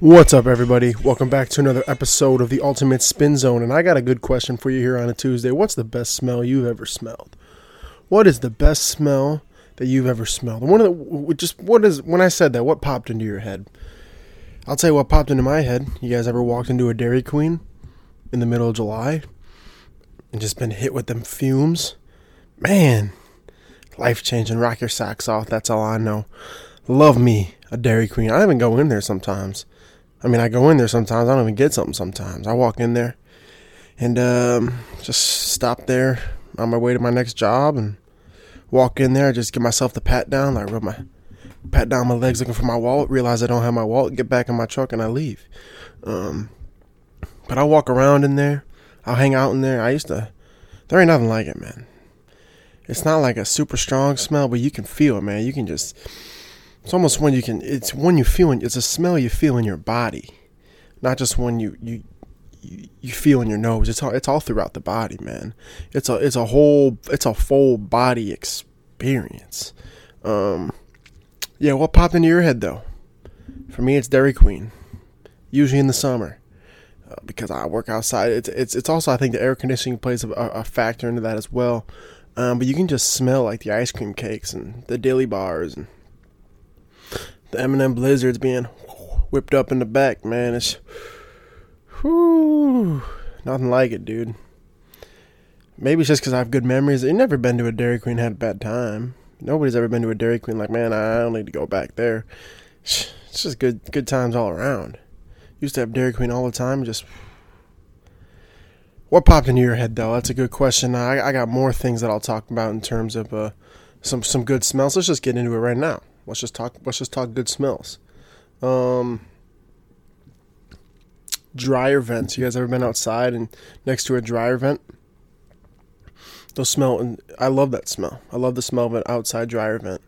What's up, everybody? Welcome back to another episode of the Ultimate Spin Zone. And I got a good question for you here on a Tuesday. What's the best smell you've ever smelled? What is the best smell that you've ever smelled? One of the just what is when I said that, what popped into your head? I'll tell you what popped into my head. You guys ever walked into a Dairy Queen in the middle of July and just been hit with them fumes? Man, life changing. Rock your socks off. That's all I know. Love me a Dairy Queen. I even go in there sometimes. I mean, I go in there sometimes. I don't even get something sometimes. I walk in there and um, just stop there on my way to my next job and walk in there. Just give myself the pat down. I rub my pat down my legs looking for my wallet. Realize I don't have my wallet. Get back in my truck and I leave. Um, but I walk around in there. I'll hang out in there. I used to. There ain't nothing like it, man. It's not like a super strong smell, but you can feel it, man. You can just it's almost when you can. It's when you feel. It's a smell you feel in your body, not just when you you you feel in your nose. It's all it's all throughout the body, man. It's a it's a whole it's a full body experience. Um, yeah, what popped into your head though? For me, it's Dairy Queen. Usually in the summer, uh, because I work outside. It's it's it's also I think the air conditioning plays a, a factor into that as well. Um, but you can just smell like the ice cream cakes and the dilly bars and the M&M Blizzards being whipped up in the back, man. It's whew, nothing like it, dude. Maybe it's just because I have good memories. I've never been to a Dairy Queen had a bad time. Nobody's ever been to a Dairy Queen like, man, I don't need to go back there. It's just good, good times all around. Used to have Dairy Queen all the time. Just what popped into your head though? That's a good question. I, I got more things that I'll talk about in terms of uh, some some good smells. Let's just get into it right now. Let's just talk. Let's just talk good smells. Um, dryer vents. You guys ever been outside and next to a dryer vent? Those smell, and I love that smell. I love the smell of an outside dryer vent.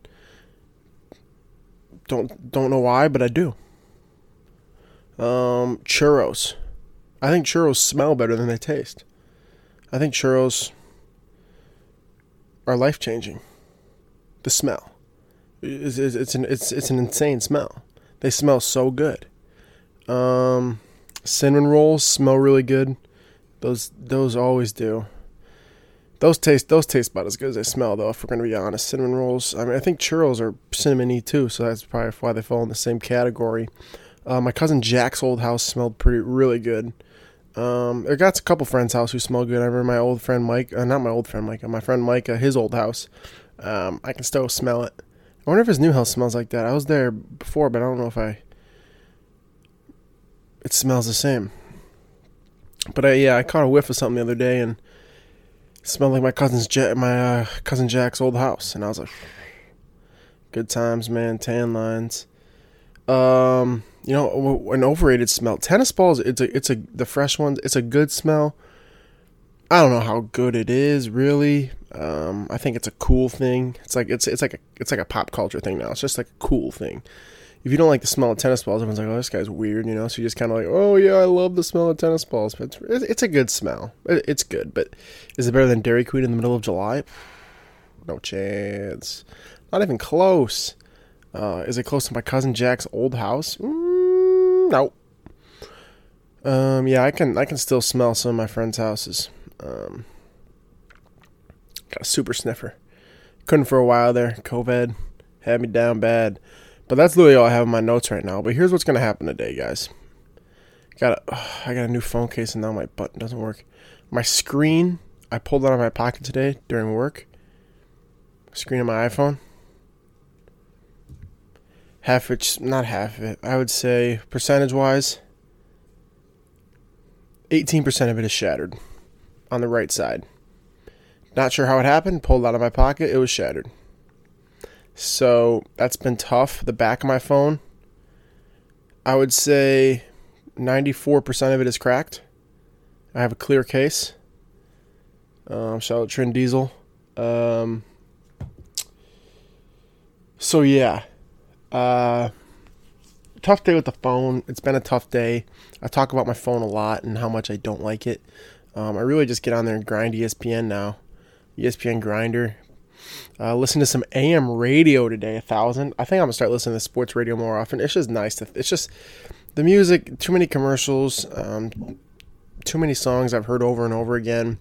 Don't don't know why, but I do. Um, churros. I think churros smell better than they taste. I think churros are life changing. The smell. It's, it's, an it's it's an insane smell. They smell so good. Um, cinnamon rolls smell really good. Those those always do. Those taste those taste about as good as they smell though. If we're gonna be honest, cinnamon rolls. I mean, I think churros are cinnamony too, so that's probably why they fall in the same category. Uh, my cousin Jack's old house smelled pretty really good. Um, I got a couple friends' house who smell good. I remember my old friend Mike, uh, not my old friend Mike, my friend Mike, his old house. Um, I can still smell it. I wonder if his new house smells like that. I was there before, but I don't know if I. It smells the same. But I, yeah, I caught a whiff of something the other day, and smelled like my cousin's ja- my uh, cousin Jack's old house, and I was like, "Good times, man. Tan lines." Um, you know, an overrated smell. Tennis balls. It's a, it's a the fresh ones. It's a good smell. I don't know how good it is, really. Um, I think it's a cool thing. It's like it's it's like a it's like a pop culture thing now. It's just like a cool thing. If you don't like the smell of tennis balls, everyone's like, "Oh, this guy's weird," you know. So you just kind of like, "Oh yeah, I love the smell of tennis balls." But it's it's a good smell. It's good, but is it better than Dairy Queen in the middle of July? No chance. Not even close. Uh, is it close to my cousin Jack's old house? Mm, no. Um, yeah, I can I can still smell some of my friends' houses. Um, Got a super sniffer. Couldn't for a while there. COVID had me down bad. But that's literally all I have in my notes right now. But here's what's gonna happen today, guys. Got a, oh, I got a new phone case and now my button doesn't work. My screen I pulled out of my pocket today during work. Screen of my iPhone. Half of it, not half of it. I would say percentage wise, 18% of it is shattered on the right side. Not sure how it happened. Pulled out of my pocket. It was shattered. So that's been tough. The back of my phone, I would say 94% of it is cracked. I have a clear case. Um, shout out Trin Diesel. Um, so yeah, uh, tough day with the phone. It's been a tough day. I talk about my phone a lot and how much I don't like it. Um, I really just get on there and grind ESPN now. ESPN Grinder. Uh, listen to some AM radio today, a thousand. I think I'm gonna start listening to sports radio more often. It's just nice to. It's just, the music, too many commercials, um, too many songs I've heard over and over again.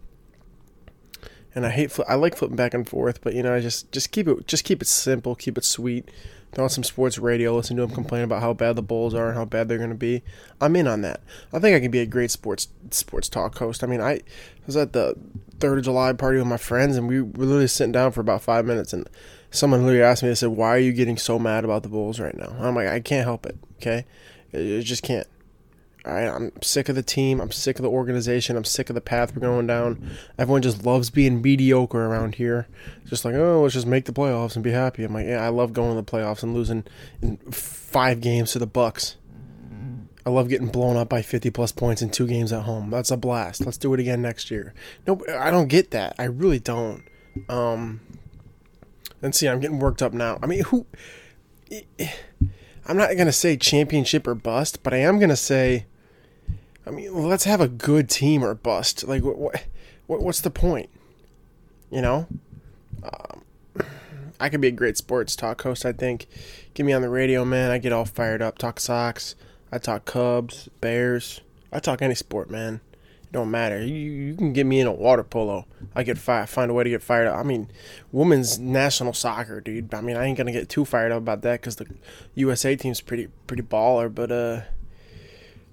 And I hate I like flipping back and forth, but you know, I just just keep it just keep it simple, keep it sweet. On some sports radio, listen to them complain about how bad the Bulls are and how bad they're going to be. I'm in on that. I think I can be a great sports sports talk host. I mean, I was at the Third of July party with my friends, and we were literally sitting down for about five minutes, and someone literally asked me, they said, "Why are you getting so mad about the Bulls right now?" I'm like, I can't help it. Okay, it just can't. All right, I'm sick of the team. I'm sick of the organization. I'm sick of the path we're going down. Everyone just loves being mediocre around here. Just like, oh, let's just make the playoffs and be happy. I'm like, yeah, I love going to the playoffs and losing in five games to the Bucks. I love getting blown up by 50 plus points in two games at home. That's a blast. Let's do it again next year. No, I don't get that. I really don't. Um, and see, I'm getting worked up now. I mean, who? I'm not gonna say championship or bust, but I am gonna say I mean, let's have a good team or bust. Like, what, what what's the point? You know, um, I could be a great sports talk host. I think. Get me on the radio, man. I get all fired up. Talk Sox. I talk Cubs, Bears. I talk any sport, man. It don't matter. You you can get me in a water polo. I get fi- find a way to get fired up. I mean, women's national soccer, dude. I mean, I ain't gonna get too fired up about that because the USA team's pretty pretty baller, but uh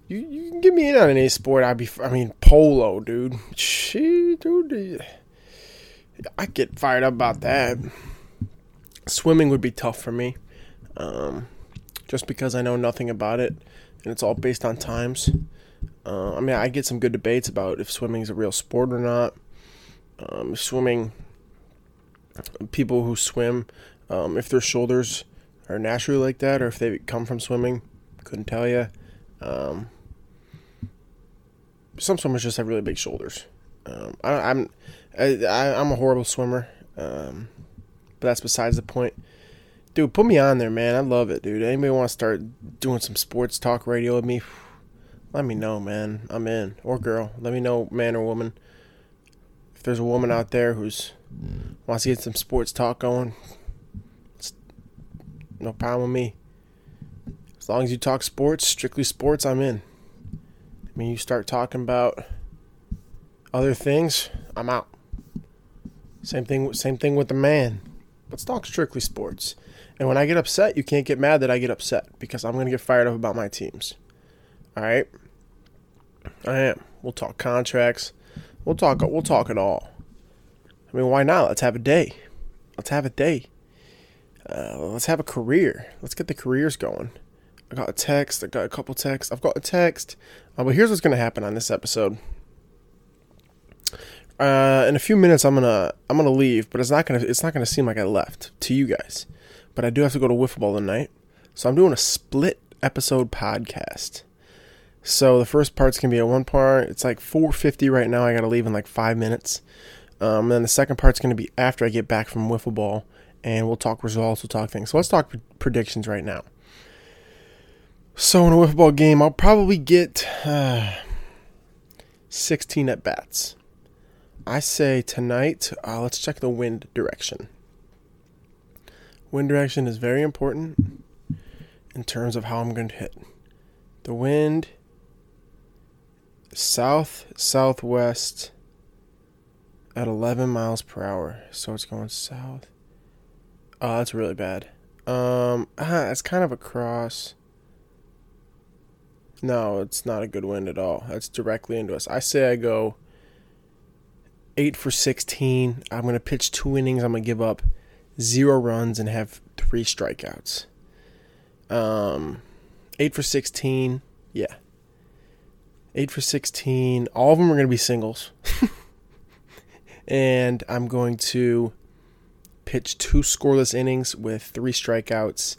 you, you can get me in on any sport. I'd be. I mean, polo, dude. She, dude. I get fired up about that. Swimming would be tough for me, um, just because I know nothing about it, and it's all based on times. Uh, I mean, I get some good debates about if swimming is a real sport or not. Um, swimming, people who swim, um, if their shoulders are naturally like that, or if they come from swimming, couldn't tell you. Um, some swimmers just have really big shoulders. Um, I, am I, am a horrible swimmer, um, but that's besides the point. Dude, put me on there, man. I love it, dude. Anybody want to start doing some sports talk radio with me? Let me know, man. I'm in. Or girl. Let me know, man or woman. If there's a woman out there who's wants to get some sports talk going, no problem with me. As long as you talk sports, strictly sports, I'm in mean, you start talking about other things, I'm out. Same thing. Same thing with the man. Let's talk strictly sports. And when I get upset, you can't get mad that I get upset because I'm gonna get fired up about my teams. All right. I am. We'll talk contracts. We'll talk. We'll talk it all. I mean, why not? Let's have a day. Let's have a day. Uh, let's have a career. Let's get the careers going. I got a text. I got a couple texts. I've got a text. Uh, but here's what's going to happen on this episode. Uh, in a few minutes, I'm gonna I'm gonna leave, but it's not gonna it's not gonna seem like I left to you guys. But I do have to go to wiffle ball tonight, so I'm doing a split episode podcast. So the first part's gonna be a one part. It's like 4:50 right now. I gotta leave in like five minutes. Um, and then the second part's gonna be after I get back from wiffle ball, and we'll talk results. We'll talk things. So let's talk predictions right now. So in a wiffle ball game, I'll probably get uh, 16 at bats. I say tonight, uh, let's check the wind direction. Wind direction is very important in terms of how I'm going to hit. The wind, south southwest at 11 miles per hour. So it's going south. Oh, that's really bad. Um, ah, it's kind of across. No, it's not a good wind at all. That's directly into us. I say I go eight for 16. I'm going to pitch two innings. I'm going to give up zero runs and have three strikeouts. Um, eight for 16. Yeah. Eight for 16. All of them are going to be singles. and I'm going to pitch two scoreless innings with three strikeouts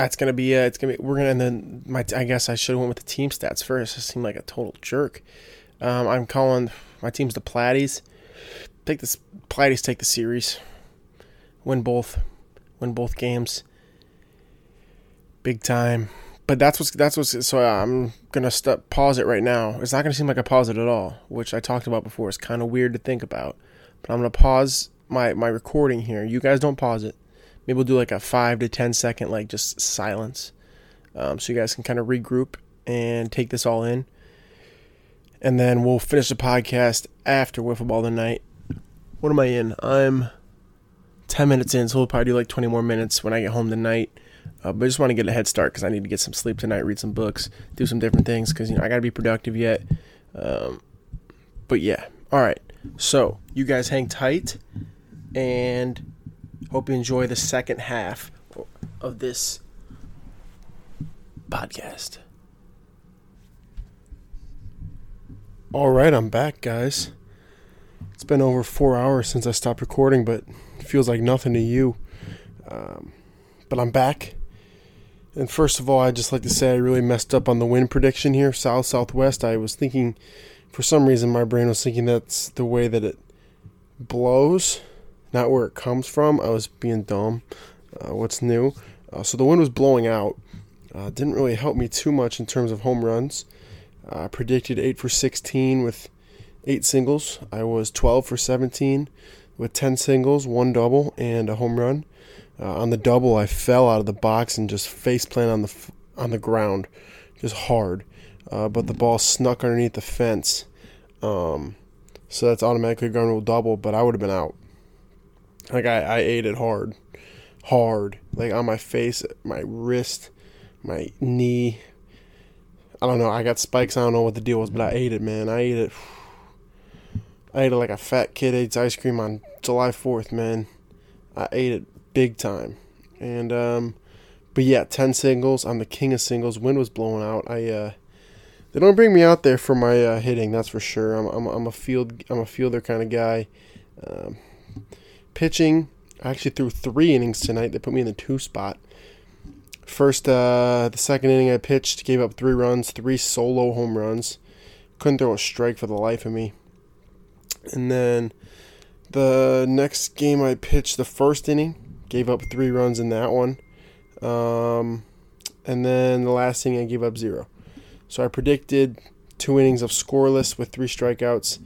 That's gonna be. Uh, it's gonna be. We're gonna. And then my. I guess I should have went with the team stats first. I seemed like a total jerk. Um, I'm calling my team's the Platties. Take this. Platties take the series. Win both. Win both games. Big time. But that's what's that's what's so I'm gonna stop, pause it right now. It's not gonna seem like I pause it at all, which I talked about before. It's kind of weird to think about, but I'm gonna pause my my recording here. You guys don't pause it maybe we'll do like a five to ten second like just silence, um, so you guys can kind of regroup and take this all in, and then we'll finish the podcast after wiffle ball tonight. What am I in? I'm ten minutes in, so we'll probably do like twenty more minutes when I get home tonight. Uh, but I just want to get a head start because I need to get some sleep tonight, read some books, do some different things because you know I got to be productive yet. Um, but yeah, all right. So you guys hang tight, and hope you enjoy the second half of this podcast. All right, I'm back, guys. It's been over four hours since I stopped recording, but it feels like nothing to you. Um, but I'm back. And first of all, I'd just like to say I really messed up on the wind prediction here, south southwest. I was thinking, for some reason, my brain was thinking that's the way that it blows, not where it comes from. I was being dumb. Uh, what's new? Uh, so the wind was blowing out. Uh, didn't really help me too much in terms of home runs. I predicted 8 for 16 with 8 singles. I was 12 for 17 with 10 singles, one double, and a home run. Uh, on the double, I fell out of the box and just face planted on the on the ground, just hard. Uh, but the ball snuck underneath the fence, um, so that's automatically going to a double. But I would have been out. Like I, I ate it hard, hard, like on my face, my wrist, my knee. I don't know. I got spikes. I don't know what the deal was, but I ate it, man. I ate it. I ate it like a fat kid eats ice cream on July 4th, man. I ate it big time. And um, but yeah, ten singles. I'm the king of singles. Wind was blowing out. I uh, they don't bring me out there for my uh, hitting. That's for sure. I'm, I'm I'm a field I'm a fielder kind of guy. Um, pitching. I actually threw three innings tonight. They put me in the two spot. First, uh, the second inning I pitched, gave up three runs, three solo home runs. Couldn't throw a strike for the life of me. And then the next game I pitched, the first inning, Gave up three runs in that one. Um, and then the last inning, I gave up zero. So I predicted two innings of scoreless with three strikeouts.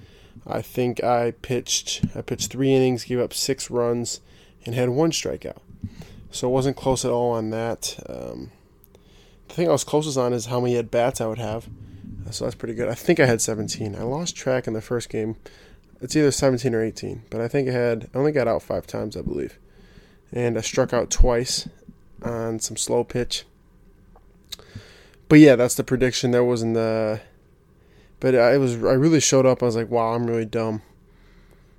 I think I pitched I pitched three innings, gave up six runs, and had one strikeout. So it wasn't close at all on that. Um, the thing I was closest on is how many at bats I would have. So that's pretty good. I think I had 17. I lost track in the first game. It's either 17 or 18, but I think I had I only got out five times, I believe and I struck out twice on some slow pitch. But yeah, that's the prediction. That wasn't the. But I was I really showed up. I was like, wow, I'm really dumb.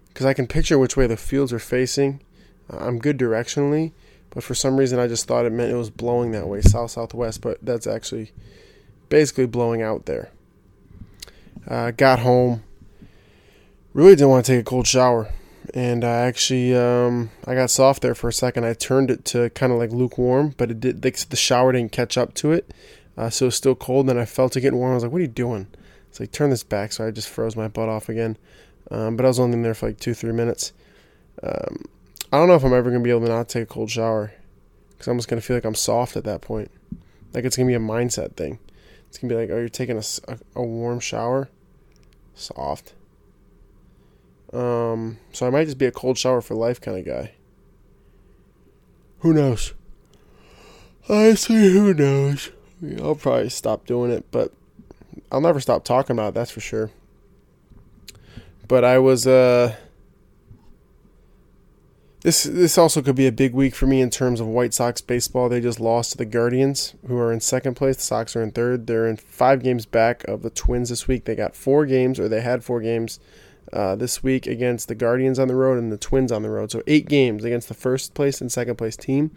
Because I can picture which way the fields are facing. I'm good directionally, but for some reason I just thought it meant it was blowing that way, south southwest. But that's actually basically blowing out there. Uh, got home. Really didn't want to take a cold shower and I actually um, I got soft there for a second. I turned it to kind of like lukewarm, but it did the shower didn't catch up to it, uh, so it was still cold. And then I felt it getting warm. I was like, "What are you doing?" It's like turn this back. So I just froze my butt off again. Um, but I was only in there for like two three minutes. Um, I don't know if I'm ever gonna be able to not take a cold shower because I'm just gonna feel like I'm soft at that point. Like it's gonna be a mindset thing. It's gonna be like, "Oh, you're taking a, a, a warm shower, soft." Um, so I might just be a cold shower for life kind of guy. Who knows? I Honestly, who knows? I'll probably stop doing it, but I'll never stop talking about it, that's for sure. But I was uh this this also could be a big week for me in terms of White Sox baseball. They just lost to the Guardians, who are in second place. The Sox are in third. They're in five games back of the Twins this week. They got four games, or they had four games uh, this week against the Guardians on the road and the Twins on the road. So eight games against the first place and second place team.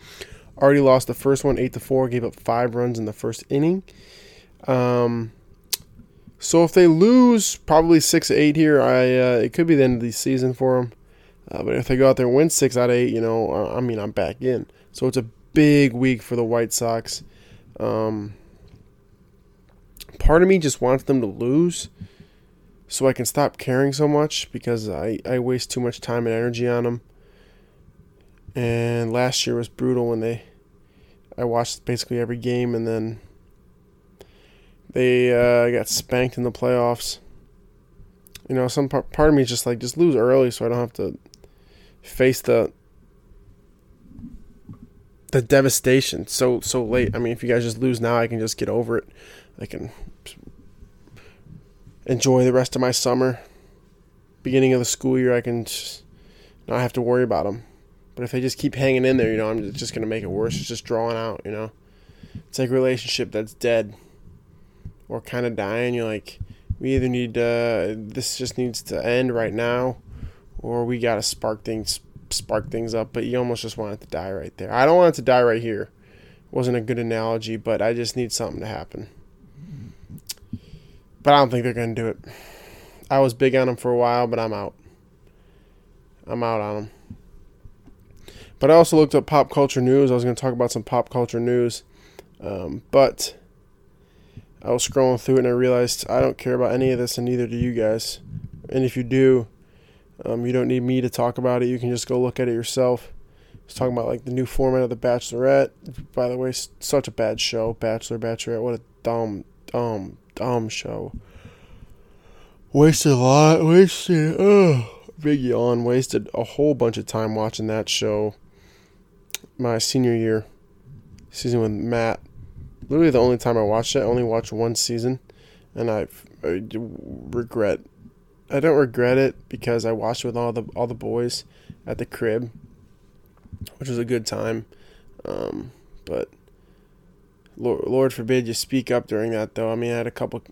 Already lost the first one eight to four. Gave up five runs in the first inning. Um, so if they lose probably six eight here, I uh, it could be the end of the season for them. Uh, but if they go out there and win six out of eight, you know, uh, I mean, I'm back in. So it's a big week for the White Sox. Um, part of me just wants them to lose so I can stop caring so much because I, I waste too much time and energy on them. And last year was brutal when they I watched basically every game and then they uh, got spanked in the playoffs. You know, some part, part of me is just like just lose early so I don't have to face the the devastation so so late. I mean, if you guys just lose now, I can just get over it. I can enjoy the rest of my summer. Beginning of the school year, I can not have to worry about them. But if they just keep hanging in there, you know, I'm just going to make it worse. It's just drawing out, you know. It's like a relationship that's dead or kind of dying. You're like, we either need to, this just needs to end right now, or we got to spark things spark things up. But you almost just want it to die right there. I don't want it to die right here. Wasn't a good analogy, but I just need something to happen. But I don't think they're to do it. I was big on them for a while, but I'm out. I'm out on them. But I also looked up pop culture news. I was going to talk about some pop culture news. Um, but I was scrolling through it and I realized I don't care about any of this, and neither do you guys. And if you do, um, you don't need me to talk about it. You can just go look at it yourself. It's talking about like the new format of The Bachelorette. By the way, such a bad show. Bachelor, Bachelorette. What a dumb, dumb, dumb show. Wasted a lot. Wasted. Ugh. Big yawn. Wasted a whole bunch of time watching that show my senior year season with Matt. Literally the only time I watched it, I only watched one season, and I, I regret. I don't regret it because I watched it with all the all the boys at the crib, which was a good time. Um, but Lord, Lord forbid you speak up during that though. I mean, I had a couple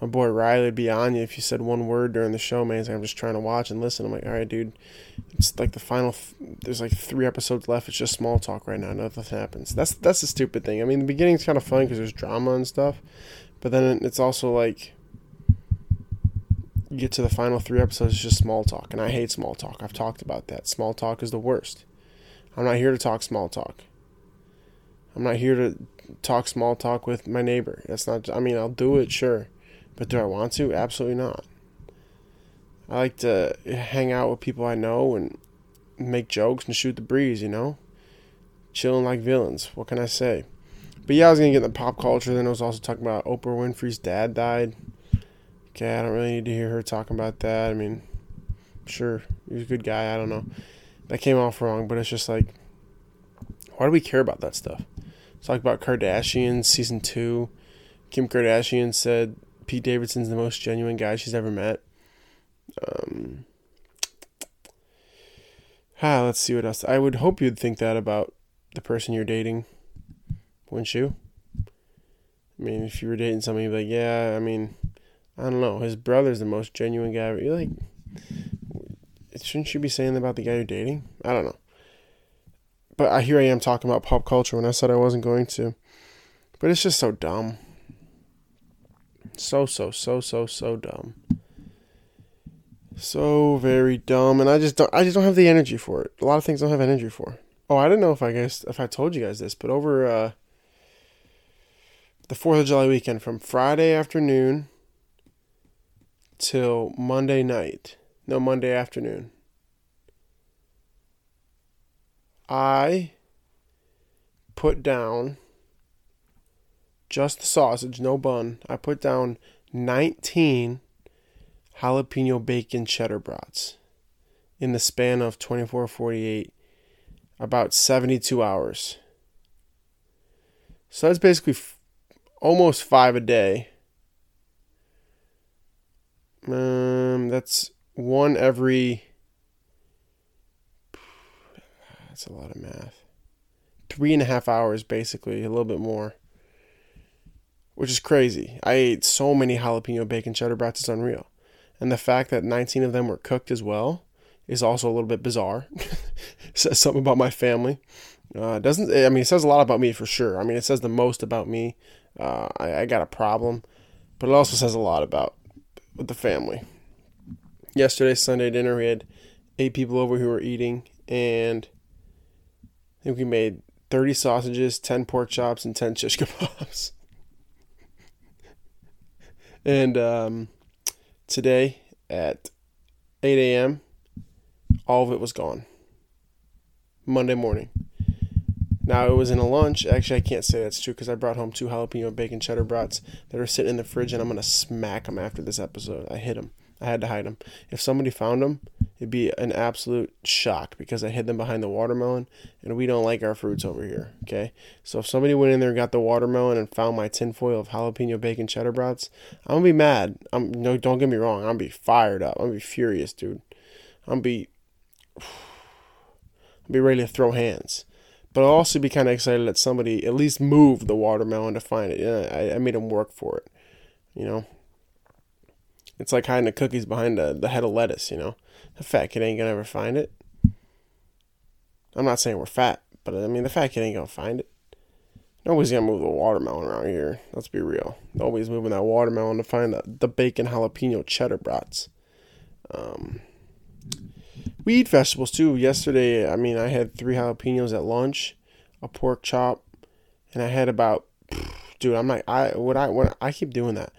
my boy Riley would be on you if you said one word during the show, man. He's Like, I'm just trying to watch and listen. I'm like, all right, dude. It's like the final. Th- there's like three episodes left. It's just small talk right now. Nothing happens. That's that's the stupid thing. I mean, the beginning's kind of fun because there's drama and stuff, but then it's also like you get to the final three episodes. It's just small talk, and I hate small talk. I've talked about that. Small talk is the worst. I'm not here to talk small talk. I'm not here to talk small talk with my neighbor. That's not. I mean, I'll do it, sure but do I want to? Absolutely not. I like to hang out with people I know and make jokes and shoot the breeze, you know? Chilling like villains. What can I say? But yeah, I was going to get in the pop culture. Then I was also talking about Oprah Winfrey's dad died. Okay, I don't really need to hear her talking about that. I mean, sure, he's a good guy. I don't know. That came off wrong, but it's just like, why do we care about that stuff? Talk about Kardashians season two. Kim Kardashian said Pete Davidson's the most genuine guy she's ever met. Um, ah, let's see what else. I would hope you'd think that about the person you're dating, wouldn't you? I mean, if you were dating somebody, be like, yeah, I mean, I don't know. His brother's the most genuine guy. You're like, shouldn't you be saying about the guy you're dating? I don't know. But here I am talking about pop culture when I said I wasn't going to. But it's just so dumb. So, so, so, so, so dumb. So very dumb, and I just don't. I just don't have the energy for it. A lot of things don't have energy for. Oh, I don't know if I guess if I told you guys this, but over uh, the Fourth of July weekend, from Friday afternoon till Monday night, no Monday afternoon, I put down just the sausage, no bun. I put down 19 jalapeno bacon cheddar brats in the span of 24 48 about 72 hours. So that's basically f- almost 5 a day. Um that's one every that's a lot of math. Three and a half hours basically, a little bit more which is crazy. I ate so many jalapeno bacon cheddar brats, it's unreal. And the fact that 19 of them were cooked as well is also a little bit bizarre. says something about my family. Uh, doesn't I mean it says a lot about me for sure. I mean it says the most about me. Uh, I, I got a problem, but it also says a lot about the family. Yesterday Sunday dinner we had eight people over who were eating, and I think we made 30 sausages, 10 pork chops, and 10 shish kebabs. And um, today at 8 a.m., all of it was gone. Monday morning. Now it was in a lunch. Actually, I can't say that's true because I brought home two jalapeno bacon cheddar brats that are sitting in the fridge, and I'm gonna smack them after this episode. I hid them. I had to hide them. If somebody found them It'd be an absolute shock because I hid them behind the watermelon, and we don't like our fruits over here. Okay, so if somebody went in there and got the watermelon and found my tinfoil of jalapeno bacon cheddar brats, I'm gonna be mad. I'm no, don't get me wrong. I'm gonna be fired up. I'm gonna be furious, dude. I'm gonna be, I'll be ready to throw hands. But I'll also be kind of excited that somebody at least moved the watermelon to find it. Yeah, I, I made them work for it. You know, it's like hiding the cookies behind the, the head of lettuce. You know the fat kid ain't gonna ever find it. I'm not saying we're fat, but I mean the fat kid ain't gonna find it. Nobody's gonna move the watermelon around here. Let's be real. Nobody's moving that watermelon to find the, the bacon jalapeno cheddar brats. Um, we eat vegetables too. Yesterday, I mean, I had three jalapenos at lunch, a pork chop, and I had about, dude. I'm like, I what I when I keep doing that.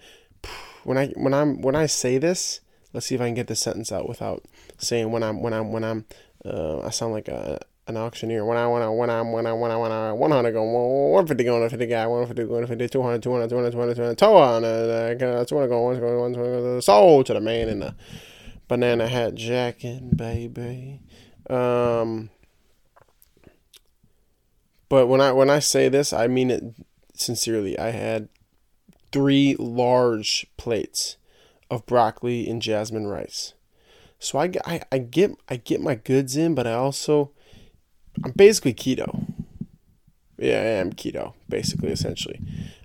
When I when I'm when I say this, let's see if I can get this sentence out without saying when I'm when I'm when I'm uh, I sound like a an auctioneer. When I when I when I when I when I when I 100 going 150 going 150 guy 150 150 200 200 200 200 200 200 200 going 120 120 soul to the man in the banana hat jacket, baby. Um, but when I when I say this, I mean it sincerely. I had three large plates of broccoli and jasmine rice. So I, I, I get I get my goods in, but I also I'm basically keto. Yeah, I am keto, basically, essentially.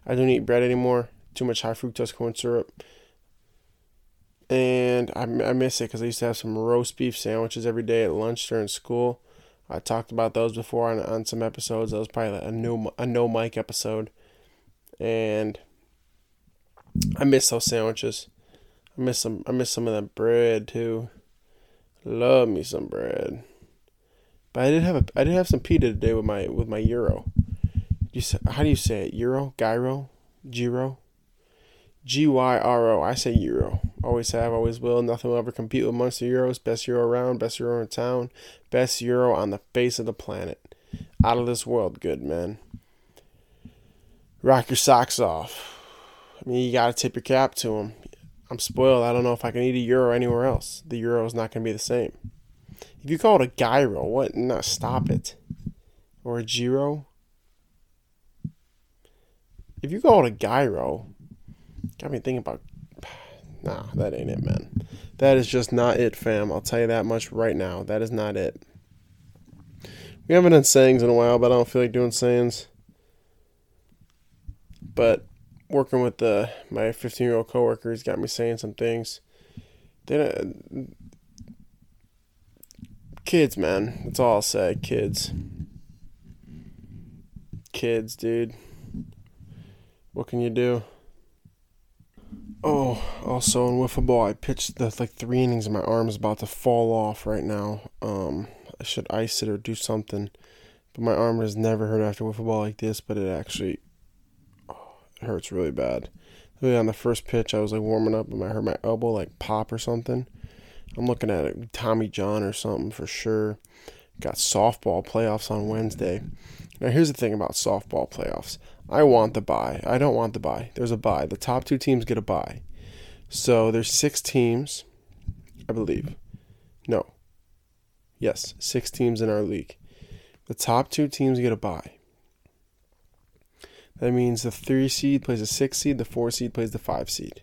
I don't eat bread anymore. Too much high fructose corn syrup. And I, I miss it because I used to have some roast beef sandwiches every day at lunch during school. I talked about those before on, on some episodes. That was probably a no a no mic episode, and I miss those sandwiches. I miss some. I miss some of that bread too. Love me some bread. But I did have a. I did have some pita today with my with my euro. You how do you say it? Euro, gyro, gyro, G Y R O. I say euro. Always have, always will. Nothing will ever compete with Munster Euros. Best euro around. Best euro in town. Best euro on the face of the planet. Out of this world, good man. Rock your socks off. I mean, you gotta tip your cap to them. I'm spoiled. I don't know if I can eat a euro anywhere else. The euro is not going to be the same. If you call it a gyro, what? No, stop it. Or a gyro. If you call it a gyro, got me thinking about. Nah, that ain't it, man. That is just not it, fam. I'll tell you that much right now. That is not it. We haven't done sayings in a while, but I don't feel like doing sayings. But working with the my 15 year old coworker, he's got me saying some things. Then, kids, man. That's all I'll say. Kids. Kids, dude. What can you do? Oh, also in wiffle ball, I pitched the like three innings, and my arm is about to fall off right now. Um, I should ice it or do something, but my arm has never hurt after wiffle ball like this. But it actually hurts really bad. Really on the first pitch, I was like warming up and I heard my elbow like pop or something. I'm looking at it, Tommy John or something for sure. Got softball playoffs on Wednesday. Now here's the thing about softball playoffs. I want the bye. I don't want the bye. There's a bye. The top two teams get a buy. So there's six teams, I believe. No. Yes, six teams in our league. The top two teams get a bye. That means the three seed plays a six seed, the four seed plays the five seed.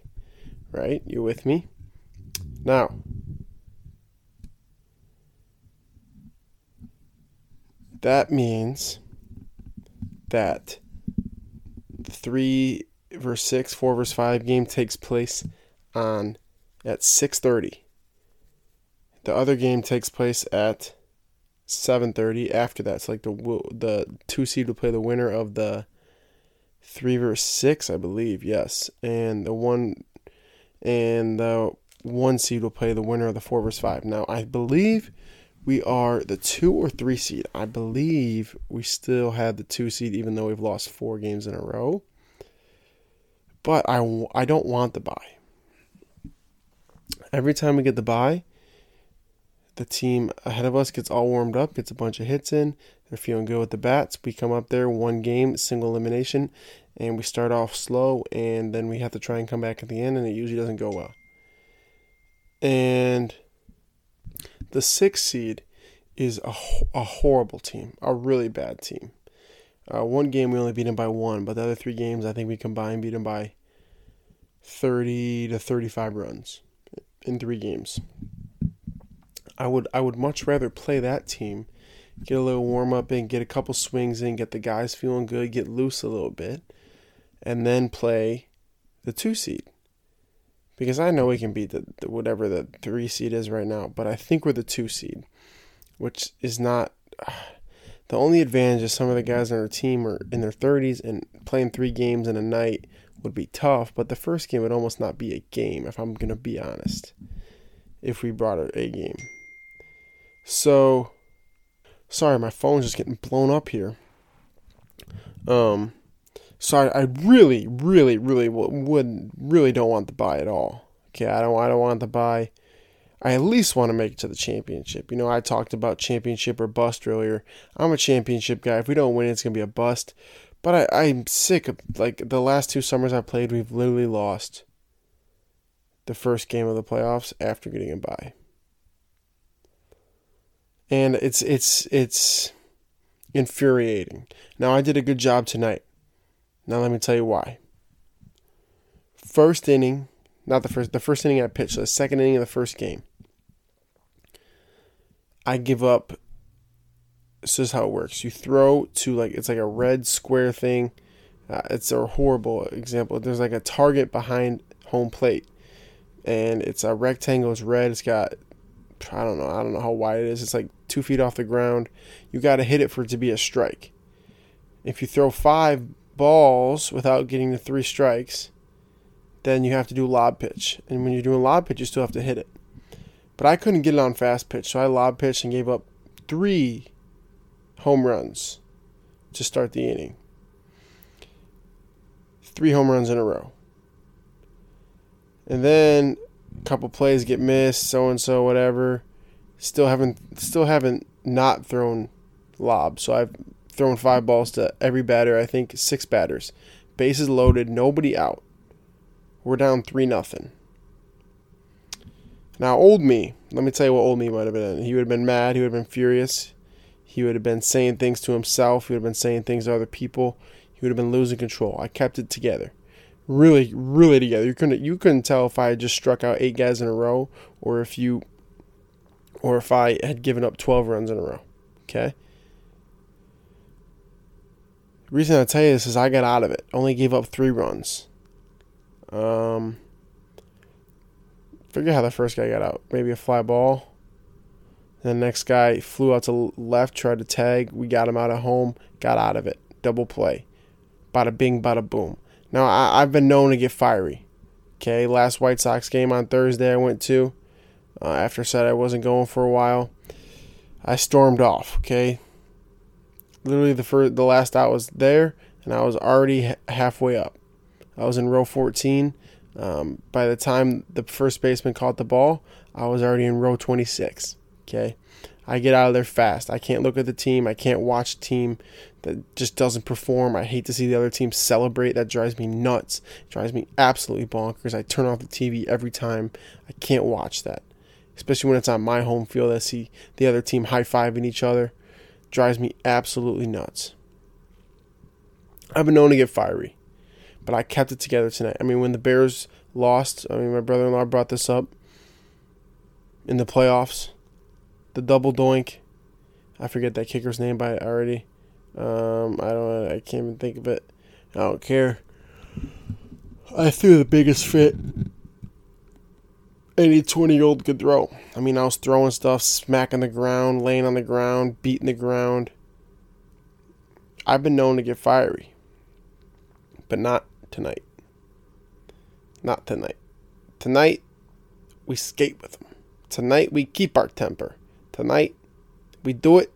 Right? You with me? Now, that means that three verse six, four verse five game takes place on at six thirty. The other game takes place at seven thirty. After that, it's like the the two seed will play the winner of the 3 verse 6, I believe, yes. And the one and the one seed will play the winner of the 4 verse 5. Now, I believe we are the 2 or 3 seed. I believe we still have the 2 seed even though we've lost 4 games in a row. But I, I don't want the bye. Every time we get the bye, the team ahead of us gets all warmed up, gets a bunch of hits in. They're feeling good with the bats. We come up there, one game, single elimination, and we start off slow, and then we have to try and come back at the end, and it usually doesn't go well. And The sixth seed is a, a horrible team, a really bad team. Uh, one game we only beat them by one, but the other three games I think we combined beat them by 30 to 35 runs in three games. I would I would much rather play that team, get a little warm up in, get a couple swings in, get the guys feeling good, get loose a little bit, and then play the two seed. Because I know we can beat the, the whatever the three seed is right now, but I think we're the two seed, which is not. Uh, the only advantage is some of the guys on our team are in their 30s and playing three games in a night would be tough, but the first game would almost not be a game, if I'm going to be honest, if we brought our a game. So, sorry, my phone's just getting blown up here. Um, so I, really, really, really would really don't want the bye at all. Okay, I don't, I don't want the bye. I at least want to make it to the championship. You know, I talked about championship or bust earlier. I'm a championship guy. If we don't win, it's gonna be a bust. But I, I'm sick of like the last two summers I played, we've literally lost the first game of the playoffs after getting a bye. And it's it's it's infuriating. Now I did a good job tonight. Now let me tell you why. First inning, not the first the first inning I pitched, the second inning of the first game. I give up. This is how it works. You throw to like it's like a red square thing. Uh, it's a horrible example. There's like a target behind home plate, and it's a rectangle. It's red. It's got I don't know. I don't know how wide it is. It's like two feet off the ground. You got to hit it for it to be a strike. If you throw five balls without getting the three strikes, then you have to do lob pitch. And when you're doing lob pitch, you still have to hit it. But I couldn't get it on fast pitch, so I lob pitched and gave up three home runs to start the inning. Three home runs in a row. And then couple plays get missed, so and so, whatever. Still haven't still haven't not thrown lob. So I've thrown five balls to every batter, I think six batters. Bases loaded, nobody out. We're down three nothing. Now, old me, let me tell you what old me might have been. He would have been mad. He would have been furious. He would have been saying things to himself. He would have been saying things to other people. He would have been losing control. I kept it together, really, really together. You couldn't, you couldn't tell if I had just struck out eight guys in a row, or if you, or if I had given up twelve runs in a row. Okay. The reason I tell you this is I got out of it. Only gave up three runs. Um, forget how the first guy got out. Maybe a fly ball. The next guy flew out to left, tried to tag. We got him out of home, got out of it. Double play. Bada bing, bada boom. Now, I, have been known to get fiery. Okay, last White Sox game on Thursday I went to, uh, after I said I wasn't going for a while, I stormed off. Okay, literally the first, the last out was there, and I was already halfway up. I was in row 14. Um, by the time the first baseman caught the ball, I was already in row 26. Okay, I get out of there fast. I can't look at the team. I can't watch team that just doesn't perform. I hate to see the other team celebrate. That drives me nuts. It drives me absolutely bonkers. I turn off the TV every time. I can't watch that, especially when it's on my home field. I see the other team high fiving each other. drives me absolutely nuts. I've been known to get fiery but I kept it together tonight. I mean, when the Bears lost, I mean, my brother in law brought this up in the playoffs. The double doink. I forget that kicker's name by already. Um, I don't. I can't even think of it. I don't care. I threw the biggest fit any 20 year old could throw. I mean, I was throwing stuff, smacking the ground, laying on the ground, beating the ground. I've been known to get fiery, but not tonight. Not tonight. Tonight, we skate with them. Tonight, we keep our temper. Tonight, we do it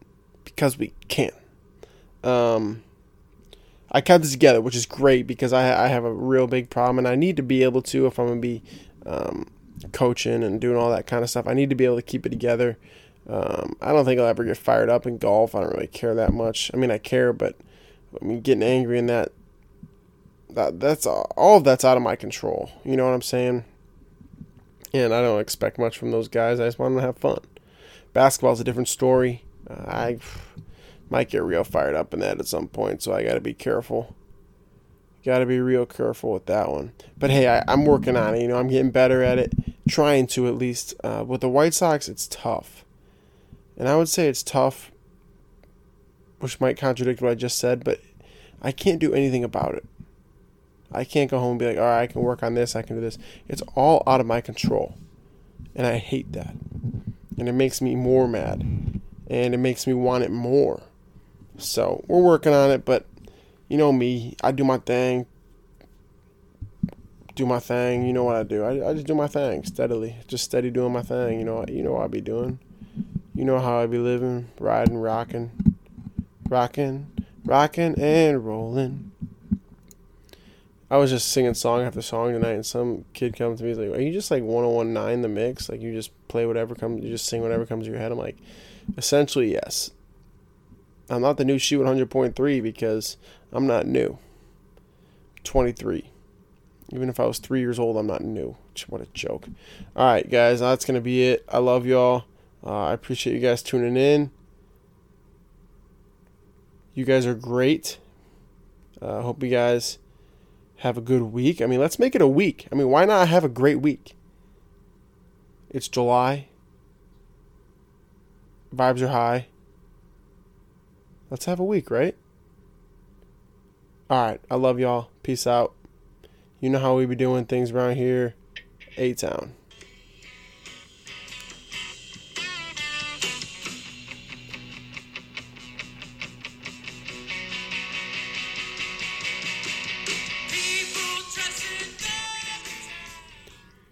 because we can. Um, I kept this together, which is great because I, I have a real big problem, and I need to be able to if I'm gonna be um, coaching and doing all that kind of stuff. I need to be able to keep it together. Um, I don't think I'll ever get fired up in golf. I don't really care that much. I mean, I care, but I mean, getting angry in that that that's all, all of that's out of my control. You know what I'm saying? And I don't expect much from those guys. I just want them to have fun. Basketball's a different story. Uh, I might get real fired up in that at some point, so I got to be careful. Got to be real careful with that one. But hey, I, am working on it. You know, I'm getting better at it, trying to at least. Uh, with the White Sox, it's tough, and I would say it's tough, which might contradict what I just said, but I can't do anything about it. I can't go home and be like, all right, I can work on this, I can do this. It's all out of my control, and I hate that, and it makes me more mad, and it makes me want it more. So we're working on it, but you know me, I do my thing. Do my thing, you know what I do. I, I just do my thing steadily, just steady doing my thing. You know, you know what I be doing. You know how I be living, riding, rocking, rocking, rocking and rolling. I was just singing song after song tonight, and some kid comes to me, he's like, "Are you just like 1019 the mix? Like you just play whatever comes, you just sing whatever comes to your head?" I'm like, essentially yes. I'm not the new She 100.3 because I'm not new. 23. Even if I was three years old, I'm not new. What a joke. All right, guys, that's going to be it. I love y'all. Uh, I appreciate you guys tuning in. You guys are great. I uh, hope you guys have a good week. I mean, let's make it a week. I mean, why not have a great week? It's July. Vibes are high. Let's have a week, right? All right. I love y'all. Peace out. You know how we be doing things around here. A Town.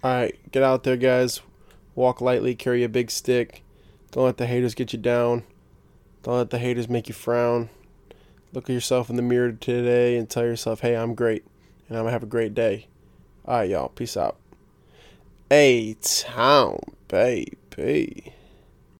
All right, get out there, guys. Walk lightly, carry a big stick. Don't let the haters get you down. Don't let the haters make you frown. Look at yourself in the mirror today and tell yourself, hey, I'm great and I'm going to have a great day. All right, y'all. Peace out. A town, baby.